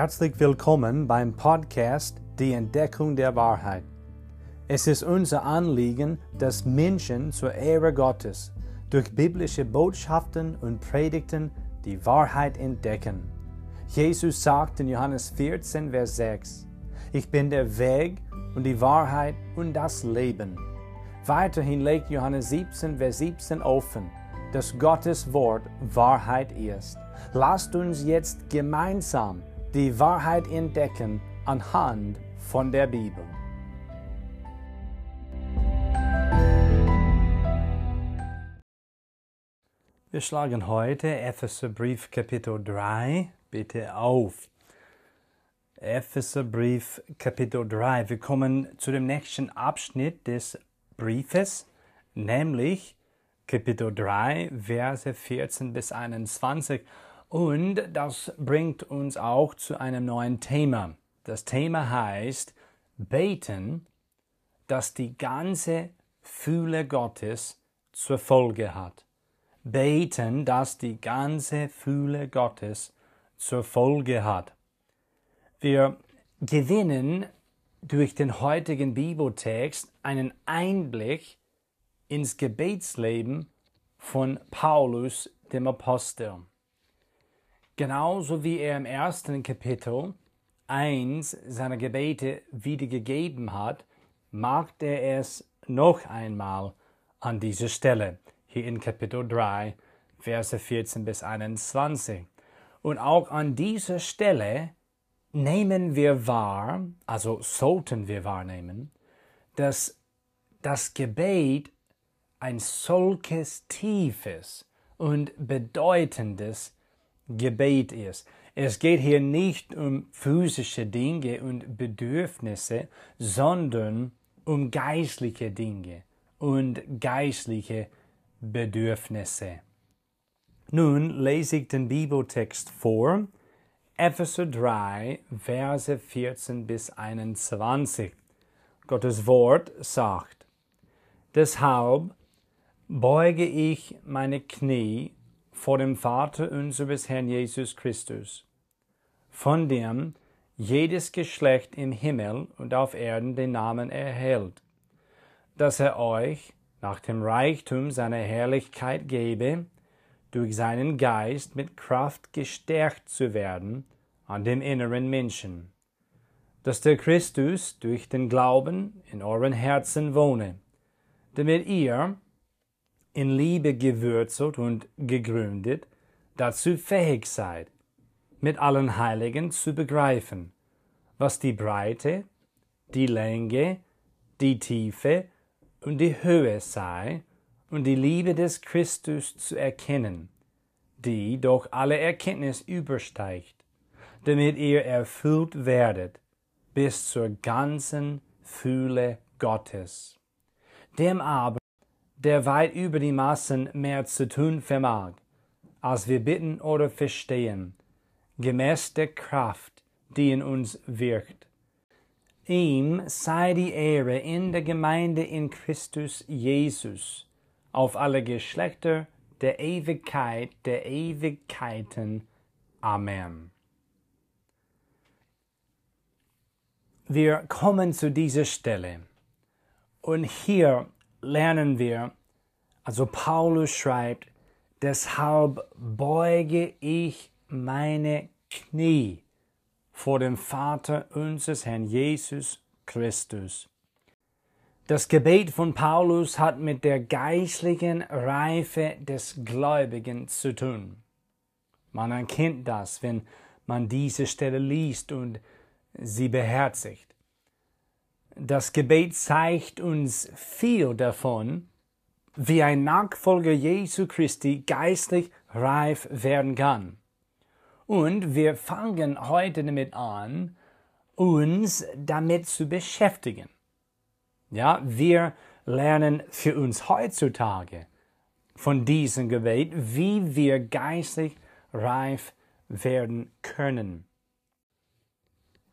Herzlich willkommen beim Podcast Die Entdeckung der Wahrheit. Es ist unser Anliegen, dass Menschen zur Ehre Gottes durch biblische Botschaften und Predigten die Wahrheit entdecken. Jesus sagt in Johannes 14, Vers 6, Ich bin der Weg und die Wahrheit und das Leben. Weiterhin legt Johannes 17, Vers 17 offen, dass Gottes Wort Wahrheit ist. Lasst uns jetzt gemeinsam die Wahrheit entdecken anhand von der Bibel. Wir schlagen heute Epheserbrief Kapitel 3 bitte auf. Epheserbrief Kapitel 3. Wir kommen zu dem nächsten Abschnitt des Briefes, nämlich Kapitel 3, Verse 14 bis 21. Und das bringt uns auch zu einem neuen Thema. Das Thema heißt Beten, das die ganze Fühle Gottes zur Folge hat. Beten, das die ganze Fühle Gottes zur Folge hat. Wir gewinnen durch den heutigen Bibeltext einen Einblick ins Gebetsleben von Paulus dem Apostel. Genauso wie er im ersten Kapitel eins seiner Gebete wiedergegeben hat, macht er es noch einmal an dieser Stelle, hier in Kapitel 3, Verse 14 bis 21. Und auch an dieser Stelle nehmen wir wahr, also sollten wir wahrnehmen, dass das Gebet ein solches tiefes und bedeutendes Gebet ist. Es geht hier nicht um physische Dinge und Bedürfnisse, sondern um geistliche Dinge und geistliche Bedürfnisse. Nun lese ich den Bibeltext vor, Epheser 3, Verse 14 bis 21. Gottes Wort sagt, Deshalb beuge ich meine Knie vor dem Vater unseres Herrn Jesus Christus, von dem jedes Geschlecht im Himmel und auf Erden den Namen erhält, dass er euch nach dem Reichtum seiner Herrlichkeit gebe, durch seinen Geist mit Kraft gestärkt zu werden an dem inneren Menschen, dass der Christus durch den Glauben in euren Herzen wohne, damit ihr in Liebe gewürzelt und gegründet, dazu fähig seid, mit allen Heiligen zu begreifen, was die Breite, die Länge, die Tiefe und die Höhe sei, und die Liebe des Christus zu erkennen, die doch alle Erkenntnis übersteigt, damit ihr erfüllt werdet bis zur ganzen Fühle Gottes. Dem aber der weit über die Maßen mehr zu tun vermag, als wir bitten oder verstehen, gemäß der Kraft, die in uns wirkt. Ihm sei die Ehre in der Gemeinde in Christus Jesus auf alle Geschlechter der Ewigkeit der Ewigkeiten. Amen. Wir kommen zu dieser Stelle und hier lernen wir, also Paulus schreibt, deshalb beuge ich meine Knie vor dem Vater unseres Herrn Jesus Christus. Das Gebet von Paulus hat mit der geistlichen Reife des Gläubigen zu tun. Man erkennt das, wenn man diese Stelle liest und sie beherzigt. Das Gebet zeigt uns viel davon, wie ein Nachfolger Jesu Christi geistlich reif werden kann. Und wir fangen heute damit an, uns damit zu beschäftigen. Ja, wir lernen für uns heutzutage von diesem Gebet, wie wir geistlich reif werden können.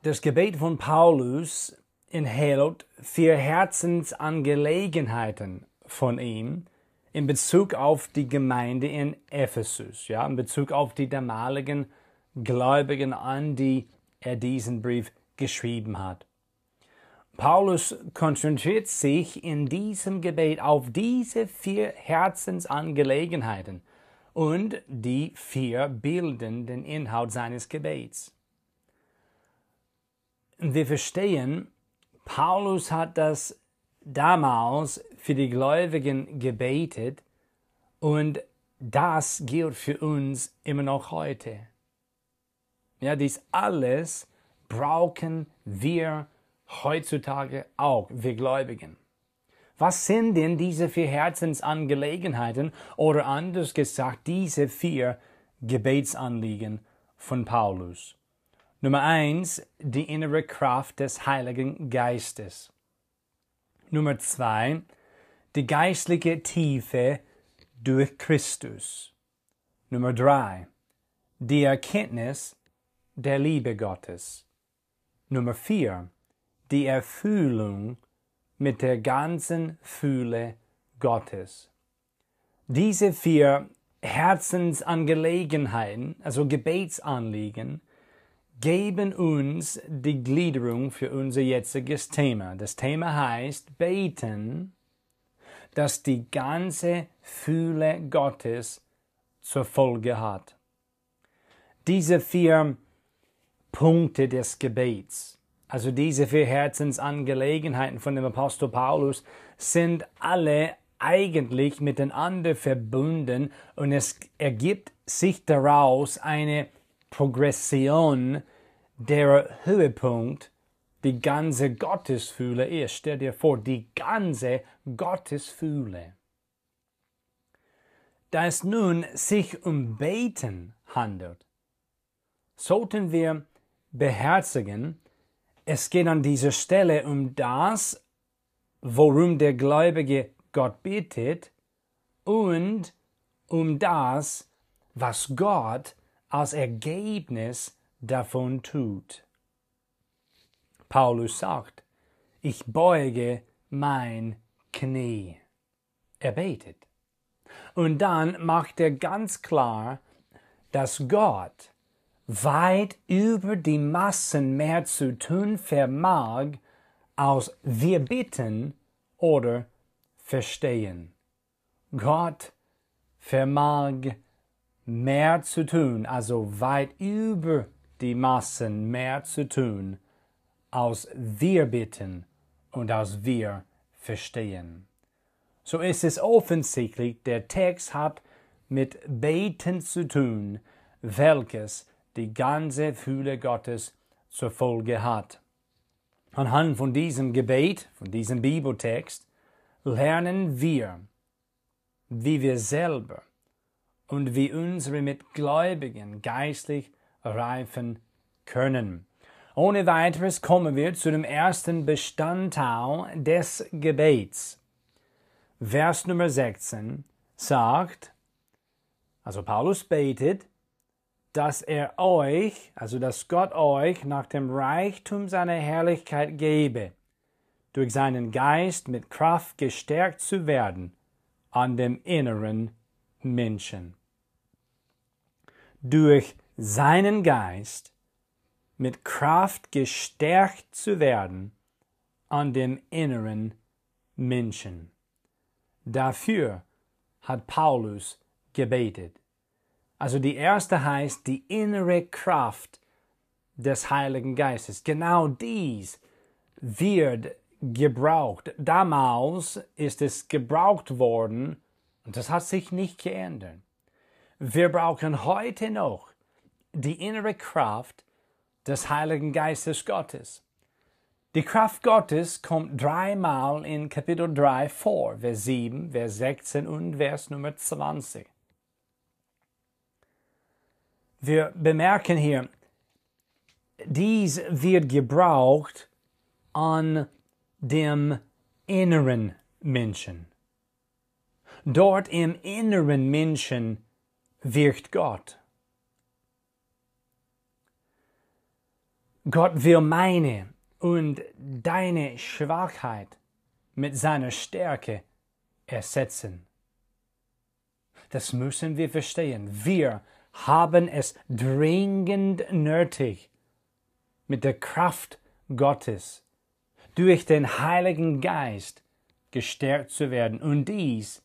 Das Gebet von Paulus enthält vier Herzensangelegenheiten von ihm in Bezug auf die Gemeinde in Ephesus, ja, in Bezug auf die damaligen Gläubigen an die er diesen Brief geschrieben hat. Paulus konzentriert sich in diesem Gebet auf diese vier Herzensangelegenheiten und die vier bilden den Inhalt seines Gebets. Wir verstehen, Paulus hat das damals für die Gläubigen gebetet und das gilt für uns immer noch heute. Ja, dies alles brauchen wir heutzutage auch, wir Gläubigen. Was sind denn diese vier Herzensangelegenheiten oder anders gesagt diese vier Gebetsanliegen von Paulus? Nummer eins, die innere Kraft des Heiligen Geistes. Nummer zwei, die geistliche Tiefe durch Christus. Nummer drei, die Erkenntnis der Liebe Gottes. Nummer vier, die Erfüllung mit der ganzen Fühle Gottes. Diese vier Herzensangelegenheiten, also Gebetsanliegen, geben uns die Gliederung für unser jetziges Thema. Das Thema heißt Beten, das die ganze Fühle Gottes zur Folge hat. Diese vier Punkte des Gebets, also diese vier Herzensangelegenheiten von dem Apostel Paulus, sind alle eigentlich miteinander verbunden und es ergibt sich daraus eine Progression, der Höhepunkt die ganze Gottesfühle ist. Stell dir vor, die ganze Gottesfühle. Da es nun sich um Beten handelt, sollten wir beherzigen, es geht an dieser Stelle um das, worum der Gläubige Gott bittet und um das, was Gott als Ergebnis davon tut. Paulus sagt, ich beuge mein Knie. Er betet. Und dann macht er ganz klar, dass Gott weit über die Massen mehr zu tun vermag, als wir bitten oder verstehen. Gott vermag mehr zu tun, also weit über die Massen mehr zu tun, als wir bitten und als wir verstehen. So ist es offensichtlich, der Text hat mit Beten zu tun, welches die ganze Fühle Gottes zur Folge hat. Anhand von diesem Gebet, von diesem Bibeltext, lernen wir, wie wir selber und wie unsere Mitgläubigen geistlich reifen können. Ohne weiteres kommen wir zu dem ersten Bestandteil des Gebets. Vers Nummer 16 sagt, also Paulus betet, dass er euch, also dass Gott euch nach dem Reichtum seiner Herrlichkeit gebe, durch seinen Geist mit Kraft gestärkt zu werden an dem inneren Menschen. Durch seinen Geist mit Kraft gestärkt zu werden an dem inneren Menschen. Dafür hat Paulus gebetet. Also die erste heißt die innere Kraft des Heiligen Geistes. Genau dies wird gebraucht. Damals ist es gebraucht worden und das hat sich nicht geändert. Wir brauchen heute noch die innere Kraft des Heiligen Geistes Gottes. Die Kraft Gottes kommt dreimal in Kapitel 3 vor, Vers 7, Vers 16 und Vers Nummer 20. Wir bemerken hier, dies wird gebraucht an dem inneren Menschen. Dort im inneren Menschen wirkt Gott. Gott will meine und deine Schwachheit mit seiner Stärke ersetzen. Das müssen wir verstehen. Wir haben es dringend nötig, mit der Kraft Gottes, durch den Heiligen Geist gestärkt zu werden und dies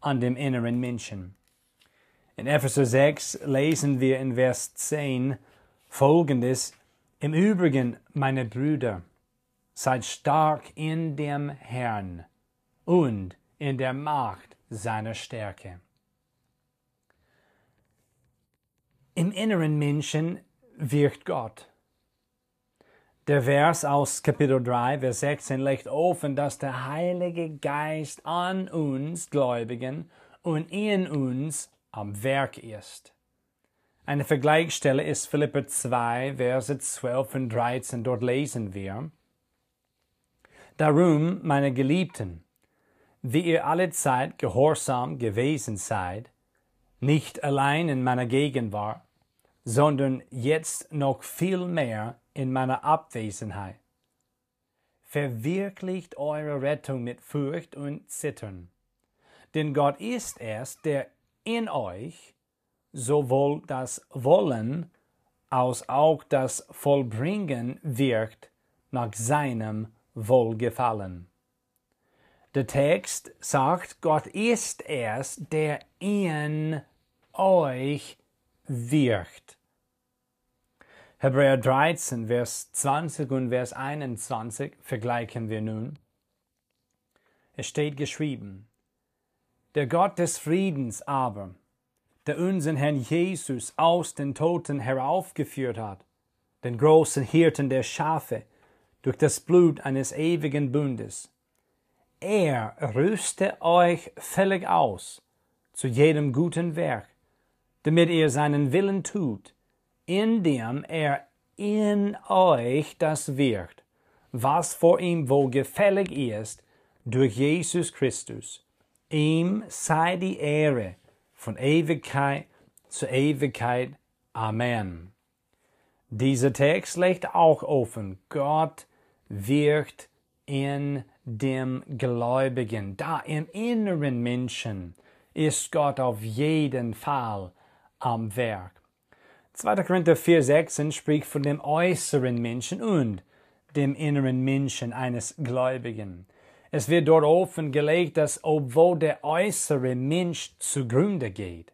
an dem inneren Menschen. In Epheser 6 lesen wir in Vers 10 folgendes, Im Übrigen, meine Brüder, seid stark in dem Herrn und in der Macht seiner Stärke. Im inneren Menschen wirkt Gott. Der Vers aus Kapitel 3, Vers 16 legt offen, dass der Heilige Geist an uns Gläubigen und in uns am Werk ist. Eine Vergleichsstelle ist Philipper 2, Verse 12 und 13. Dort lesen wir, Darum, meine Geliebten, wie ihr alle Zeit gehorsam gewesen seid, nicht allein in meiner Gegenwart, sondern jetzt noch viel mehr in meiner Abwesenheit. Verwirklicht eure Rettung mit Furcht und Zittern. Denn Gott ist es, der in euch sowohl das Wollen als auch das Vollbringen wirkt nach seinem Wohlgefallen. Der Text sagt, Gott ist es, der in euch wirkt. Hebräer 13, Vers 20 und Vers 21 vergleichen wir nun. Es steht geschrieben, der Gott des Friedens aber, der unseren Herrn Jesus aus den Toten heraufgeführt hat, den großen Hirten der Schafe, durch das Blut eines ewigen Bundes. Er rüste euch völlig aus zu jedem guten Werk, damit ihr seinen Willen tut, indem er in euch das wirkt, was vor ihm wohl gefällig ist, durch Jesus Christus. Ihm sei die Ehre von Ewigkeit zu Ewigkeit. Amen. Dieser Text legt auch offen, Gott wirkt in dem Gläubigen. Da im inneren Menschen ist Gott auf jeden Fall am Werk. 2. Korinther 4, 16 spricht von dem äußeren Menschen und dem inneren Menschen eines Gläubigen. Es wird dort offengelegt, dass obwohl der äußere Mensch zugrunde geht,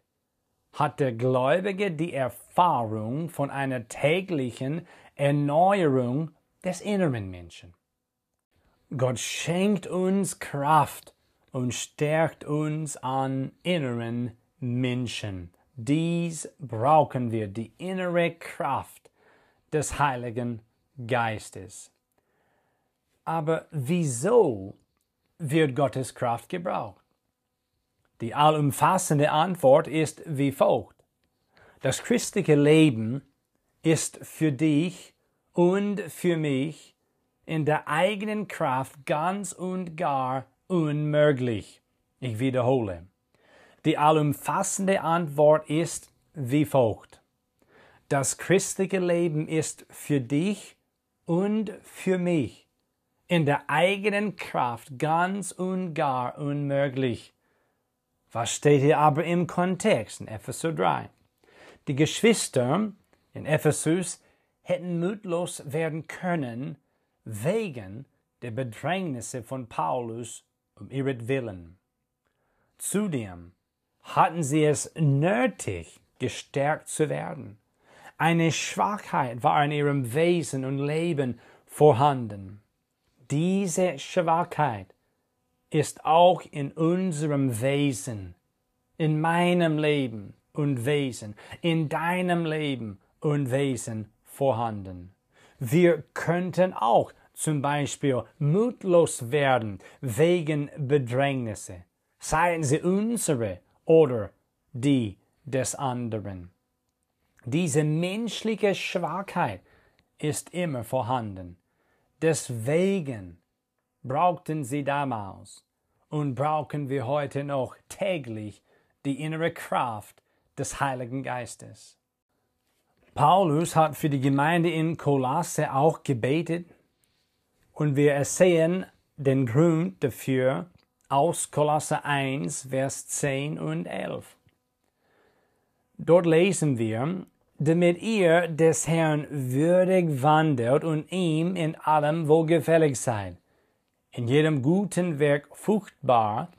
hat der Gläubige die Erfahrung von einer täglichen Erneuerung des inneren Menschen. Gott schenkt uns Kraft und stärkt uns an inneren Menschen. Dies brauchen wir, die innere Kraft des Heiligen Geistes. Aber wieso wird Gottes Kraft gebraucht? Die allumfassende Antwort ist wie folgt. Das christliche Leben ist für dich und für mich in der eigenen Kraft ganz und gar unmöglich. Ich wiederhole. Die allumfassende Antwort ist wie folgt. Das christliche Leben ist für dich und für mich in der eigenen Kraft ganz und gar unmöglich. Was steht hier aber im Kontext in Epheser 3? Die Geschwister in Ephesus hätten mutlos werden können wegen der Bedrängnisse von Paulus um ihretwillen. Zudem hatten sie es nötig, gestärkt zu werden. Eine Schwachheit war in ihrem Wesen und Leben vorhanden. Diese Schwachheit ist auch in unserem Wesen, in meinem Leben und Wesen, in deinem Leben und Wesen vorhanden. Wir könnten auch zum Beispiel mutlos werden wegen Bedrängnisse, seien sie unsere oder die des anderen. Diese menschliche Schwachheit ist immer vorhanden. Deswegen brauchten sie damals und brauchen wir heute noch täglich die innere Kraft des Heiligen Geistes. Paulus hat für die Gemeinde in Kolasse auch gebetet und wir sehen den Grund dafür aus Kolosse 1, Vers 10 und 11. Dort lesen wir, damit ihr des Herrn würdig wandelt und ihm in allem wohlgefällig seid, in jedem guten Werk fruchtbar,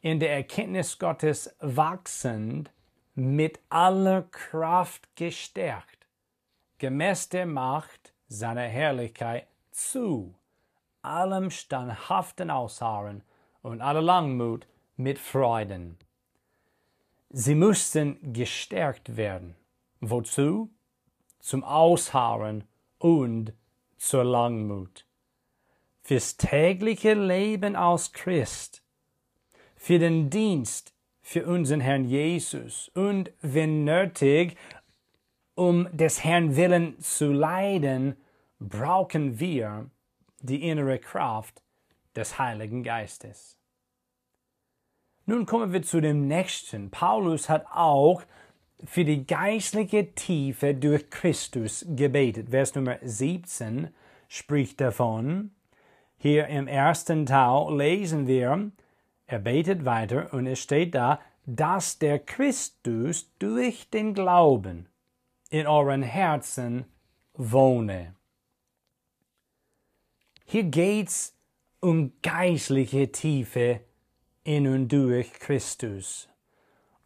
in der Erkenntnis Gottes wachsend, mit aller Kraft gestärkt, gemäß der Macht seiner Herrlichkeit zu, allem standhaften Ausharren und aller Langmut mit Freuden. Sie mussten gestärkt werden. Wozu? Zum Ausharren und zur Langmut. Fürs tägliche Leben als Christ, für den Dienst für unseren Herrn Jesus und, wenn nötig, um des Herrn Willen zu leiden, brauchen wir die innere Kraft des Heiligen Geistes. Nun kommen wir zu dem nächsten. Paulus hat auch für die geistliche Tiefe durch Christus gebetet. Vers Nummer 17 spricht davon. Hier im ersten Teil lesen wir, er betet weiter und es steht da, dass der Christus durch den Glauben in euren Herzen wohne. Hier geht's um geistliche Tiefe in und durch Christus.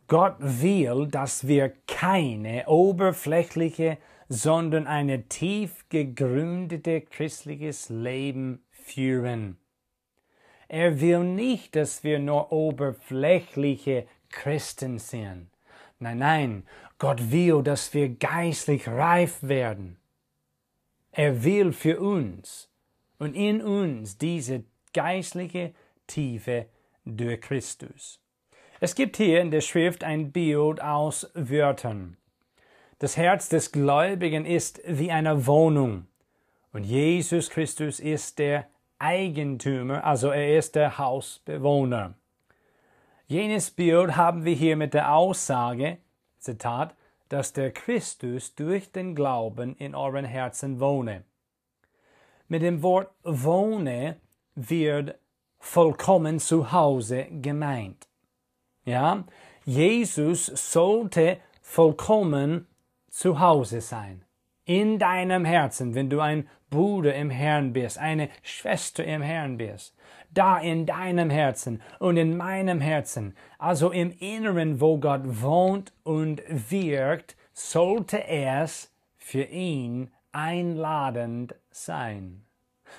Gott will, dass wir keine oberflächliche, sondern ein tief gegründetes christliches Leben führen. Er will nicht, dass wir nur oberflächliche Christen sind. Nein, nein, Gott will, dass wir geistlich reif werden. Er will für uns und in uns diese geistliche Tiefe durch Christus. Es gibt hier in der Schrift ein Bild aus Wörtern. Das Herz des Gläubigen ist wie eine Wohnung und Jesus Christus ist der Eigentümer, also er ist der Hausbewohner. Jenes Bild haben wir hier mit der Aussage, Zitat, dass der Christus durch den Glauben in euren Herzen wohne. Mit dem Wort wohne wird vollkommen zu Hause gemeint. Ja, Jesus sollte vollkommen zu Hause sein. In deinem Herzen, wenn du ein Bruder im Herrn bist, eine Schwester im Herrn bist, da in deinem Herzen und in meinem Herzen, also im Inneren, wo Gott wohnt und wirkt, sollte es für ihn einladend sein.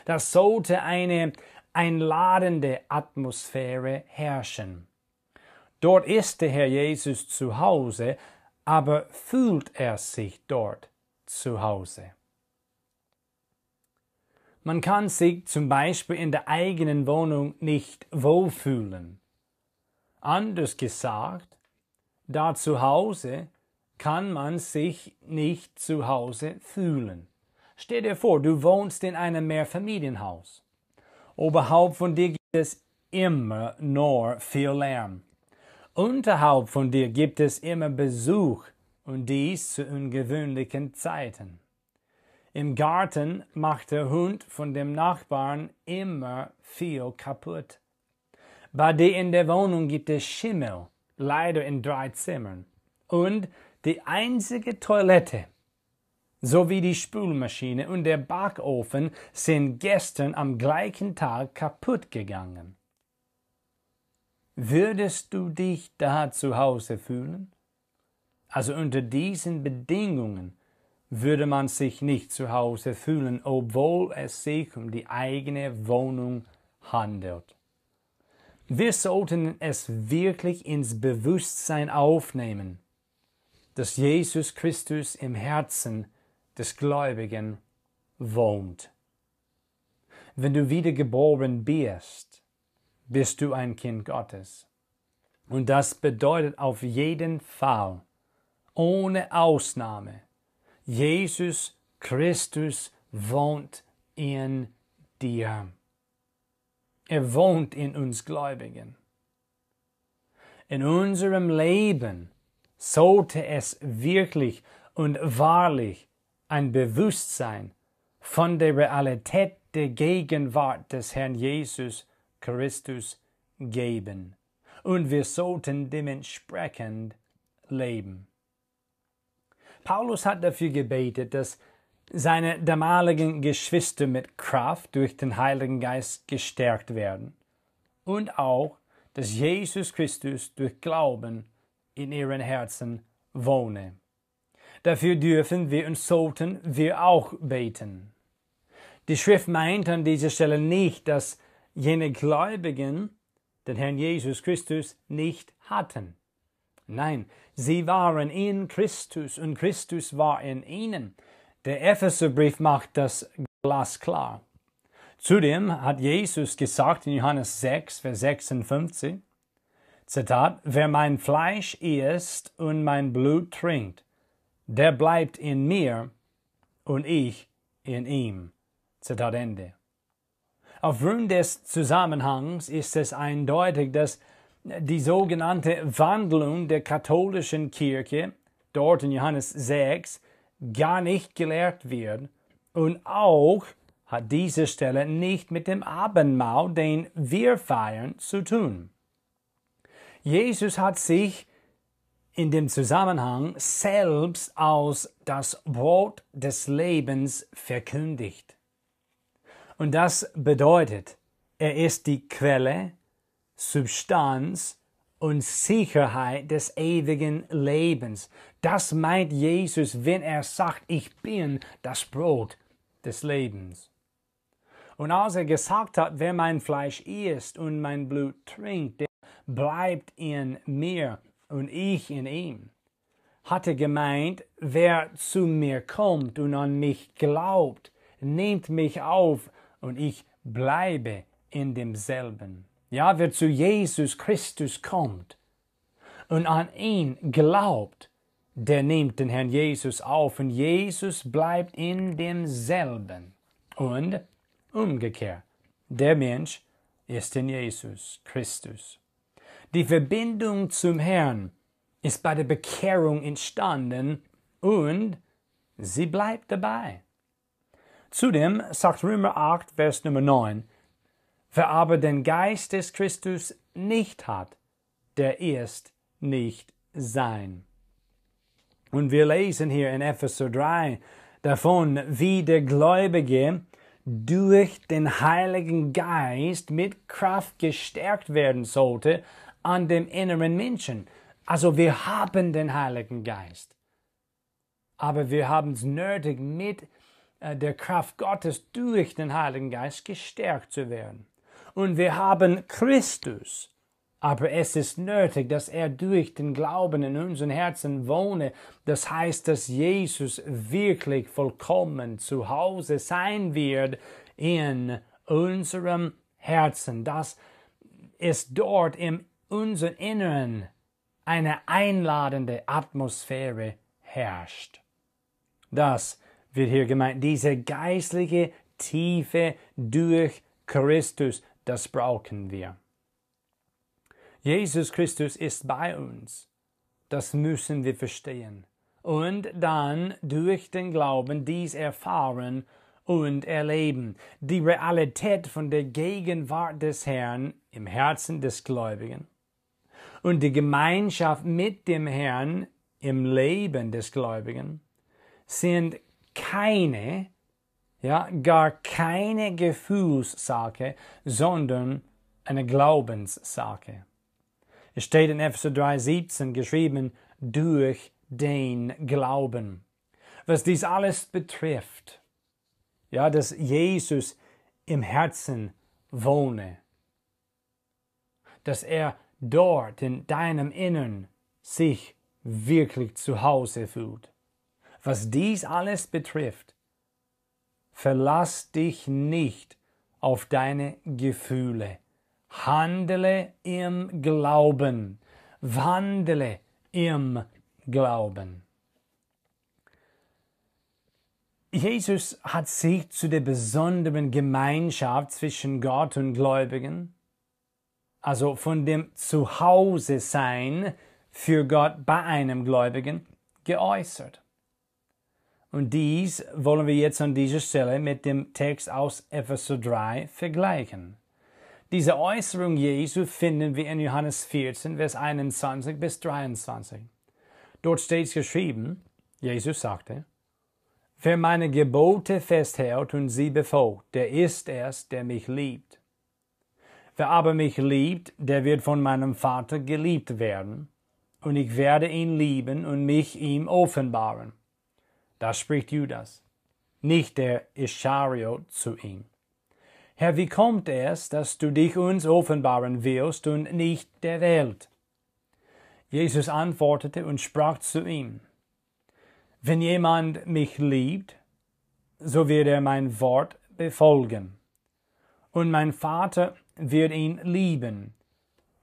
Das sollte eine einladende Atmosphäre herrschen. Dort ist der Herr Jesus zu Hause, aber fühlt er sich dort zu Hause? Man kann sich zum Beispiel in der eigenen Wohnung nicht wohlfühlen. Anders gesagt, da zu Hause kann man sich nicht zu Hause fühlen. Stell dir vor, du wohnst in einem Mehrfamilienhaus. Oberhalb von dir gibt es immer nur viel Lärm. Unterhalb von dir gibt es immer Besuch und dies zu ungewöhnlichen Zeiten. Im Garten macht der Hund von dem Nachbarn immer viel kaputt. Bei dir in der Wohnung gibt es Schimmel, leider in drei Zimmern. Und die einzige Toilette sowie die Spülmaschine und der Backofen sind gestern am gleichen Tag kaputt gegangen. Würdest du dich da zu Hause fühlen? Also unter diesen Bedingungen würde man sich nicht zu Hause fühlen, obwohl es sich um die eigene Wohnung handelt. Wir sollten es wirklich ins Bewusstsein aufnehmen, dass Jesus Christus im Herzen des Gläubigen wohnt. Wenn du wiedergeboren bist, bist du ein Kind Gottes. Und das bedeutet auf jeden Fall, ohne Ausnahme, Jesus Christus wohnt in dir. Er wohnt in uns Gläubigen. In unserem Leben sollte es wirklich und wahrlich ein Bewusstsein von der Realität der Gegenwart des Herrn Jesus Christus geben. Und wir sollten dementsprechend leben. Paulus hat dafür gebetet, dass seine damaligen Geschwister mit Kraft durch den Heiligen Geist gestärkt werden und auch, dass Jesus Christus durch Glauben in ihren Herzen wohne. Dafür dürfen wir und sollten wir auch beten. Die Schrift meint an dieser Stelle nicht, dass jene Gläubigen den Herrn Jesus Christus nicht hatten. Nein, sie waren in Christus und Christus war in ihnen. Der Epheserbrief macht das glasklar. Zudem hat Jesus gesagt in Johannes 6, Vers 56, Zitat, wer mein Fleisch isst und mein Blut trinkt, der bleibt in mir und ich in ihm. Zitat Ende. Aufgrund des Zusammenhangs ist es eindeutig, dass die sogenannte Wandlung der katholischen Kirche, dort in Johannes 6, gar nicht gelehrt wird und auch hat diese Stelle nicht mit dem Abendmahl, den wir feiern, zu tun. Jesus hat sich in dem Zusammenhang selbst als das Brot des Lebens verkündigt. Und das bedeutet, er ist die Quelle, Substanz und Sicherheit des ewigen Lebens. Das meint Jesus, wenn er sagt, ich bin das Brot des Lebens. Und als er gesagt hat, wer mein Fleisch isst und mein Blut trinkt, der bleibt in mir und ich in ihm, hat er gemeint, wer zu mir kommt und an mich glaubt, nimmt mich auf und ich bleibe in demselben. Ja, wer zu Jesus Christus kommt und an ihn glaubt, der nimmt den Herrn Jesus auf und Jesus bleibt in demselben. Und Umgekehrt, der Mensch ist in Jesus Christus. Die Verbindung zum Herrn ist bei der Bekehrung entstanden und sie bleibt dabei. Zudem sagt Römer 8, Vers Nummer 9, wer aber den Geist des Christus nicht hat, der ist nicht sein. Und wir lesen hier in Epheser 3 davon, wie der Gläubige durch den Heiligen Geist mit Kraft gestärkt werden sollte an dem inneren Menschen. Also wir haben den Heiligen Geist. Aber wir haben es nötig, mit äh, der Kraft Gottes durch den Heiligen Geist gestärkt zu werden. Und wir haben Christus. Aber es ist nötig, dass er durch den Glauben in unseren Herzen wohne. Das heißt, dass Jesus wirklich vollkommen zu Hause sein wird in unserem Herzen, dass es dort in unserem Inneren eine einladende Atmosphäre herrscht. Das wird hier gemeint, diese geistliche Tiefe durch Christus, das brauchen wir. Jesus Christus ist bei uns. Das müssen wir verstehen. Und dann durch den Glauben dies erfahren und erleben. Die Realität von der Gegenwart des Herrn im Herzen des Gläubigen. Und die Gemeinschaft mit dem Herrn im Leben des Gläubigen sind keine, ja, gar keine Gefühlssache, sondern eine Glaubenssache. Es steht in Epheser 3,17 geschrieben, durch den Glauben. Was dies alles betrifft, ja, dass Jesus im Herzen wohne, dass er dort in deinem Innern sich wirklich zu Hause fühlt. Was dies alles betrifft, verlass dich nicht auf deine Gefühle. Handele im Glauben. Wandele im Glauben. Jesus hat sich zu der besonderen Gemeinschaft zwischen Gott und Gläubigen, also von dem Zuhause sein für Gott bei einem Gläubigen, geäußert. Und dies wollen wir jetzt an dieser Stelle mit dem Text aus Epheser 3 vergleichen. Diese Äußerung Jesu finden wir in Johannes 14, Vers 21 bis 23. Dort steht geschrieben, Jesus sagte, Wer meine Gebote festhält und sie befolgt, der ist es, der mich liebt. Wer aber mich liebt, der wird von meinem Vater geliebt werden, und ich werde ihn lieben und mich ihm offenbaren. Da spricht Judas, nicht der Ischariot zu ihm. Herr, wie kommt es, dass du dich uns offenbaren willst und nicht der Welt? Jesus antwortete und sprach zu ihm, Wenn jemand mich liebt, so wird er mein Wort befolgen. Und mein Vater wird ihn lieben,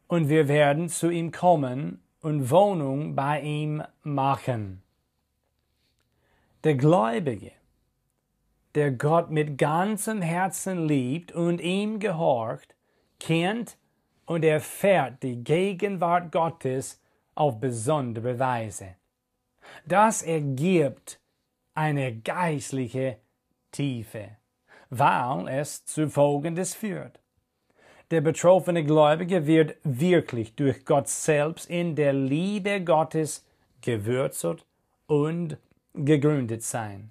und wir werden zu ihm kommen und Wohnung bei ihm machen. Der Gläubige, der Gott mit ganzem Herzen liebt und ihm gehorcht, kennt und erfährt die Gegenwart Gottes auf besondere Weise. Das ergibt eine geistliche Tiefe, weil es zu Folgendes führt. Der betroffene Gläubige wird wirklich durch Gott selbst in der Liebe Gottes gewürzelt und gegründet sein.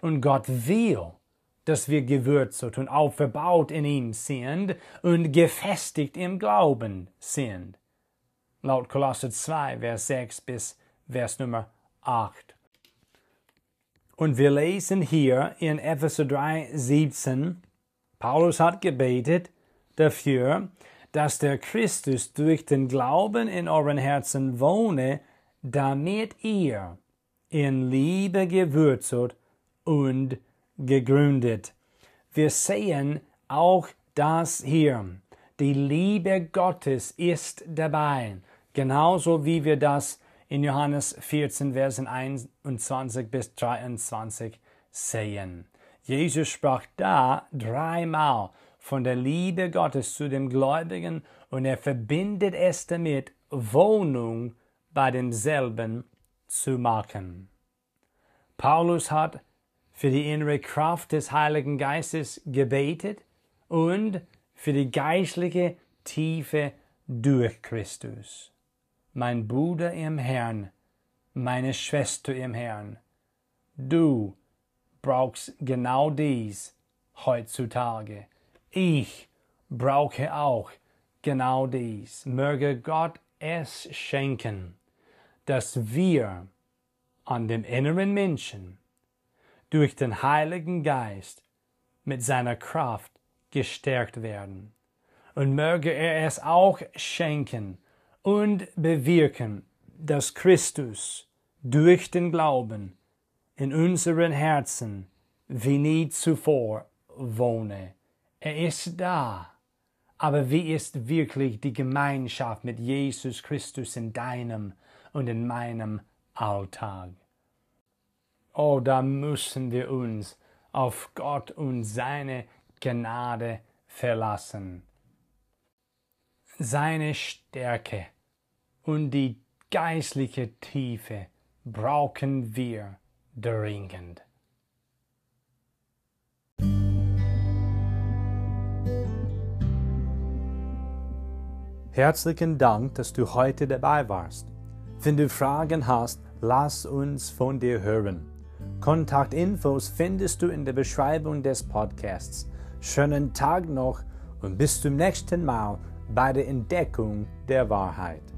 Und Gott will, dass wir gewürzelt und aufgebaut in ihm sind und gefestigt im Glauben sind. Laut Kolosser 2, Vers 6 bis Vers Nummer 8. Und wir lesen hier in Epheser 3, 17, Paulus hat gebetet, dafür, dass der Christus durch den Glauben in euren Herzen wohne, damit ihr in Liebe gewürzelt und gegründet. Wir sehen auch das hier. Die Liebe Gottes ist dabei, genauso wie wir das in Johannes 14, Versen 21 bis 23 sehen. Jesus sprach da dreimal von der Liebe Gottes zu dem Gläubigen und er verbindet es damit, Wohnung bei demselben zu machen. Paulus hat für die innere Kraft des Heiligen Geistes gebetet und für die geistliche Tiefe durch Christus. Mein Bruder im Herrn, meine Schwester im Herrn, du brauchst genau dies heutzutage. Ich brauche auch genau dies. Möge Gott es schenken, dass wir an dem inneren Menschen durch den Heiligen Geist mit seiner Kraft gestärkt werden. Und möge er es auch schenken und bewirken, dass Christus durch den Glauben in unseren Herzen wie nie zuvor wohne. Er ist da. Aber wie ist wirklich die Gemeinschaft mit Jesus Christus in deinem und in meinem Alltag? Oh, da müssen wir uns auf Gott und seine Gnade verlassen. Seine Stärke und die geistliche Tiefe brauchen wir dringend. Herzlichen Dank, dass du heute dabei warst. Wenn du Fragen hast, lass uns von dir hören. Kontaktinfos findest du in der Beschreibung des Podcasts. Schönen Tag noch und bis zum nächsten Mal bei der Entdeckung der Wahrheit.